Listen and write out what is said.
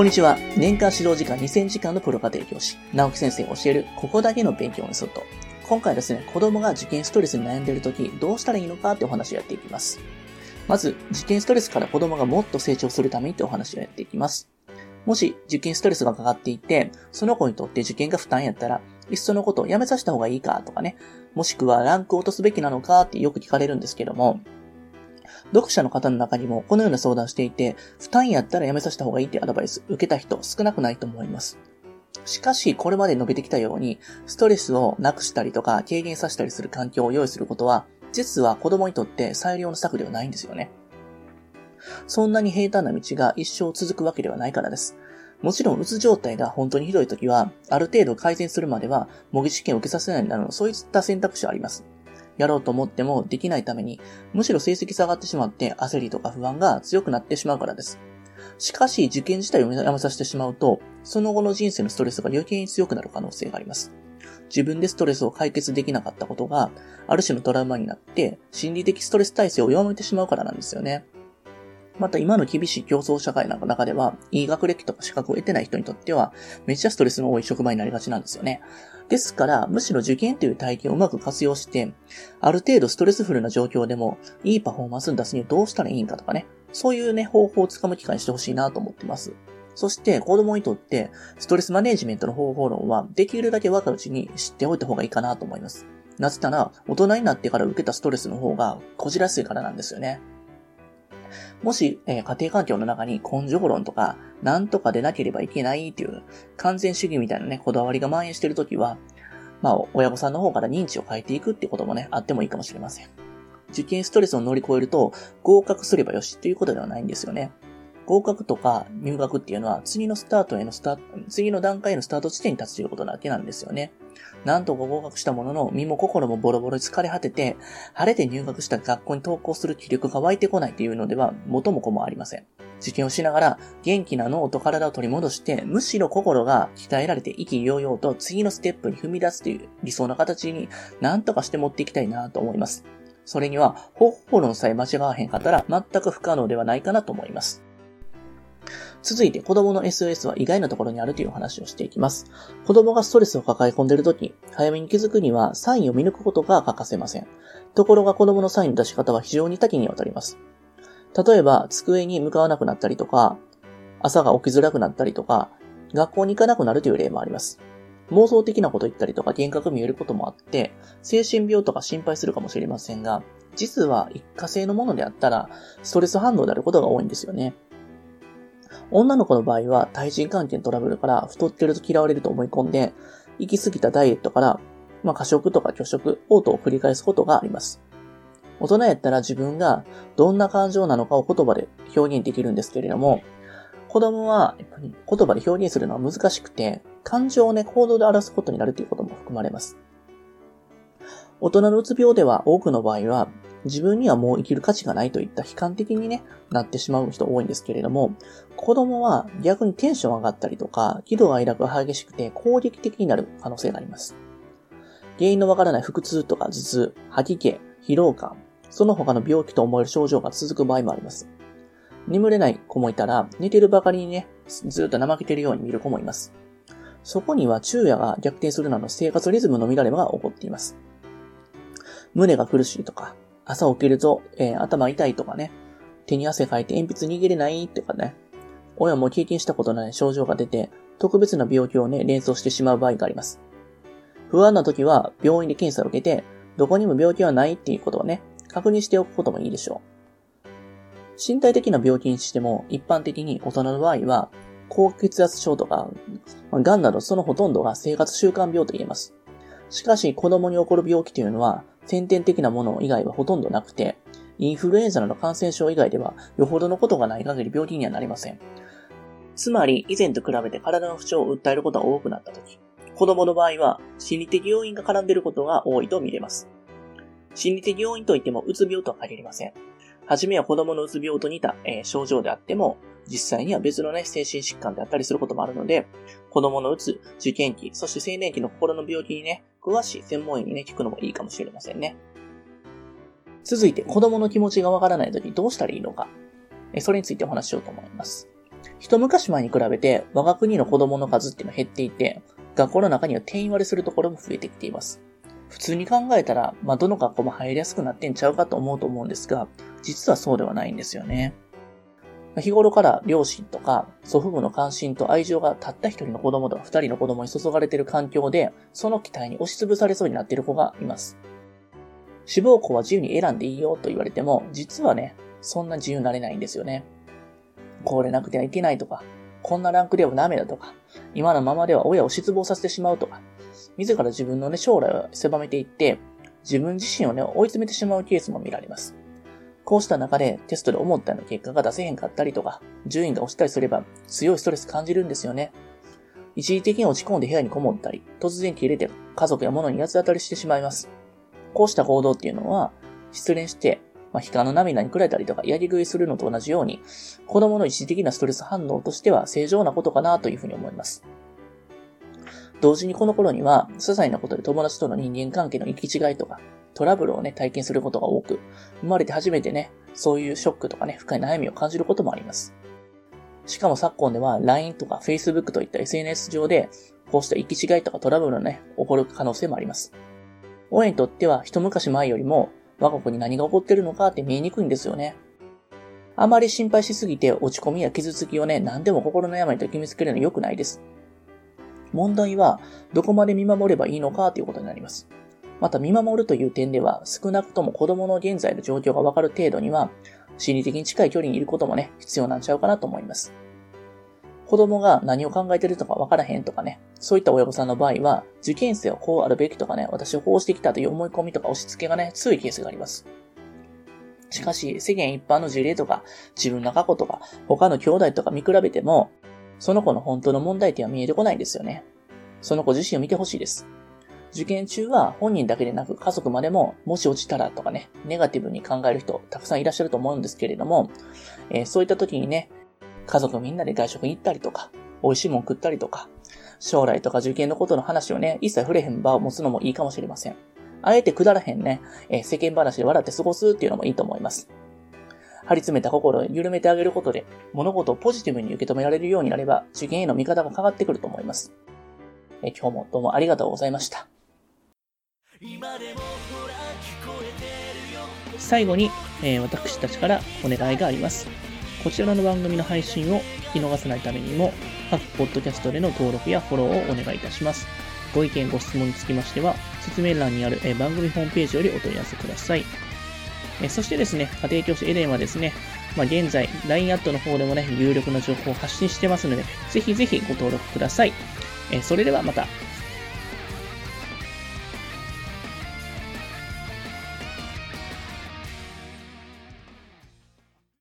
こんにちは。年間指導時間2000時間のプロ家庭教師、直樹先生が教える、ここだけの勉強メソッド。今回はですね、子供が受験ストレスに悩んでいるとき、どうしたらいいのかってお話をやっていきます。まず、受験ストレスから子供がもっと成長するためにってお話をやっていきます。もし、受験ストレスがかかっていて、その子にとって受験が負担やったら、いっそのことをやめさせた方がいいかとかね、もしくはランクを落とすべきなのかってよく聞かれるんですけども、読者の方の中にもこのような相談していて、負担やったらやめさせた方がいいってアドバイス受けた人少なくないと思います。しかし、これまで述べてきたように、ストレスをなくしたりとか軽減させたりする環境を用意することは、実は子供にとって最良の策ではないんですよね。そんなに平坦な道が一生続くわけではないからです。もちろん、うつ状態が本当にひどい時は、ある程度改善するまでは、模擬試験を受けさせないなどの、そういった選択肢はあります。やろうと思ってもできないために、むしろ成績下がってしまって焦りとか不安が強くなってしまうからです。しかし、受験自体をやめさせてしまうと、その後の人生のストレスが余計に強くなる可能性があります。自分でストレスを解決できなかったことが、ある種のトラウマになって、心理的ストレス耐性を弱めてしまうからなんですよね。また今の厳しい競争社会の中では、いい学歴とか資格を得てない人にとっては、めっちゃストレスの多い職場になりがちなんですよね。ですから、むしろ受験という体験をうまく活用して、ある程度ストレスフルな状況でも、いいパフォーマンスに出すにはどうしたらいいんかとかね、そういうね、方法をつかむ機会にしてほしいなと思ってます。そして子供にとってストレスマネジメントの方法論はできるだけ若いうちに知っておいた方がいいかなと思います。なぜなら大人になってから受けたストレスの方がこじらせいからなんですよね。もし、えー、家庭環境の中に根性論とか、なんとかでなければいけないっていう完全主義みたいなね、こだわりが蔓延しているときは、まあ、親御さんの方から認知を変えていくってこともね、あってもいいかもしれません。受験ストレスを乗り越えると、合格すればよしっていうことではないんですよね。合格とか入学っていうのは次のスタートへのスタート、次の段階へのスタート地点に立つということだけなんですよね。なんとか合格したものの、身も心もボロボロに疲れ果てて、晴れて入学した学校に登校する気力が湧いてこないというのでは、元も子もありません。受験をしながら、元気な脳と体を取り戻して、むしろ心が鍛えられて意気揚々と次のステップに踏み出すという理想の形に何とかして持っていきたいなと思います。それには、方法論さえ間違わへんかったら全く不可能ではないかなと思います。続いて子供の SOS は意外なところにあるという話をしていきます。子供がストレスを抱え込んでいるとき、早めに気づくにはサインを見抜くことが欠かせません。ところが子供のサインの出し方は非常に多岐にわたります。例えば、机に向かわなくなったりとか、朝が起きづらくなったりとか、学校に行かなくなるという例もあります。妄想的なこと言ったりとか幻覚見えることもあって、精神病とか心配するかもしれませんが、実は一過性のものであったら、ストレス反応であることが多いんですよね。女の子の場合は対人関係のトラブルから太ってると嫌われると思い込んで、行き過ぎたダイエットから、まあ、過食とか拒食、嘔吐を繰り返すことがあります。大人やったら自分がどんな感情なのかを言葉で表現できるんですけれども、子供は言葉で表現するのは難しくて、感情をね、行動で表すことになるということも含まれます。大人のうつ病では多くの場合は、自分にはもう生きる価値がないといった悲観的にね、なってしまう人多いんですけれども、子供は逆にテンション上がったりとか、喜怒哀楽が激しくて攻撃的になる可能性があります。原因のわからない腹痛とか頭痛、吐き気、疲労感、その他の病気と思える症状が続く場合もあります。眠れない子もいたら、寝てるばかりにね、ずっと怠けてるように見る子もいます。そこには昼夜が逆転するなど生活リズムの乱れが起こっています。胸が苦しいとか、朝起きると、えー、頭痛いとかね、手に汗かいて鉛筆握れないとかね、親も経験したことない症状が出て、特別な病気をね、連想してしまう場合があります。不安な時は病院で検査を受けて、どこにも病気はないっていうことをね、確認しておくこともいいでしょう。身体的な病気にしても、一般的に大人の場合は、高血圧症とか、癌などそのほとんどが生活習慣病と言えます。しかし、子供に起こる病気というのは、先天的なもの以外はほとんどなくて、インフルエンザなど感染症以外では、よほどのことがない限り病気にはなりません。つまり、以前と比べて体の不調を訴えることが多くなったとき、子供の場合は、心理的要因が絡んでいることが多いと見れます。心理的要因といっても、うつ病とは限りません。はじめは子供のうつ病と似た、えー、症状であっても、実際には別のね、精神疾患であったりすることもあるので、子供のうつ、受験期、そして青年期の心の病気にね、詳しい専門医にね、聞くのもいいかもしれませんね。続いて、子供の気持ちがわからないときどうしたらいいのか。それについてお話ししようと思います。一昔前に比べて我が国の子供の数っていうのは減っていて、学校の中には定員割れするところも増えてきています。普通に考えたら、まあ、どの学校も入りやすくなってんちゃうかと思うと思うんですが、実はそうではないんですよね。日頃から両親とか祖父母の関心と愛情がたった一人の子供とか二人の子供に注がれている環境で、その期待に押しつぶされそうになっている子がいます。志望校は自由に選んでいいよと言われても、実はね、そんな自由になれないんですよね。これなくてはいけないとか、こんなランクではダメだとか、今のままでは親を失望させてしまうとか、自ら自分のね、将来を狭めていって、自分自身をね、追い詰めてしまうケースも見られます。こうした中でテストで思ったような結果が出せへんかったりとか、順位が落ちたりすれば強いストレス感じるんですよね。一時的に落ち込んで部屋にこもったり、突然切れて家族や物に八つ当たりしてしまいます。こうした行動っていうのは、失恋して、まあ、悲観の涙にくれたりとか、やり食いするのと同じように、子供の一時的なストレス反応としては正常なことかなというふうに思います。同時にこの頃には、些細なことで友達との人間関係の行き違いとか、トラブルをね、体験することが多く、生まれて初めてね、そういうショックとかね、深い悩みを感じることもあります。しかも昨今では LINE とか Facebook といった SNS 上で、こうした行き違いとかトラブルのね、起こる可能性もあります。親にとっては一昔前よりも我が子に何が起こってるのかって見えにくいんですよね。あまり心配しすぎて落ち込みや傷つきをね、何でも心の病と決めつけるのは良くないです。問題は、どこまで見守ればいいのかということになります。また見守るという点では、少なくとも子供の現在の状況がわかる程度には、心理的に近い距離にいることもね、必要なんちゃうかなと思います。子供が何を考えてるとか分からへんとかね、そういった親御さんの場合は、受験生はこうあるべきとかね、私をこうしてきたという思い込みとか押し付けがね、強いケースがあります。しかし、世間一般の事例とか、自分の過去とか、他の兄弟とか見比べても、その子の本当の問題点は見えてこないんですよね。その子自身を見てほしいです。受験中は本人だけでなく家族までも、もし落ちたらとかね、ネガティブに考える人たくさんいらっしゃると思うんですけれども、えー、そういった時にね、家族みんなで外食に行ったりとか、美味しいもん食ったりとか、将来とか受験のことの話をね、一切触れへん場を持つのもいいかもしれません。あえてくだらへんね、えー、世間話で笑って過ごすっていうのもいいと思います。張り詰めた心を緩めてあげることで、物事をポジティブに受け止められるようになれば、受験への見方が変わってくると思います。えー、今日もどうもありがとうございました。最後に、えー、私たちからお願いがあります。こちらの番組の配信を聞き逃さないためにも、各ポッドキャストでの登録やフォローをお願いいたします。ご意見、ご質問につきましては、説明欄にあるえ番組ホームページよりお問い合わせください。えそしてですね、家庭教師エレンはですね、まあ、現在、LINE アットの方でもね、有力な情報を発信してますので、ぜひぜひご登録ください。えそれではまた。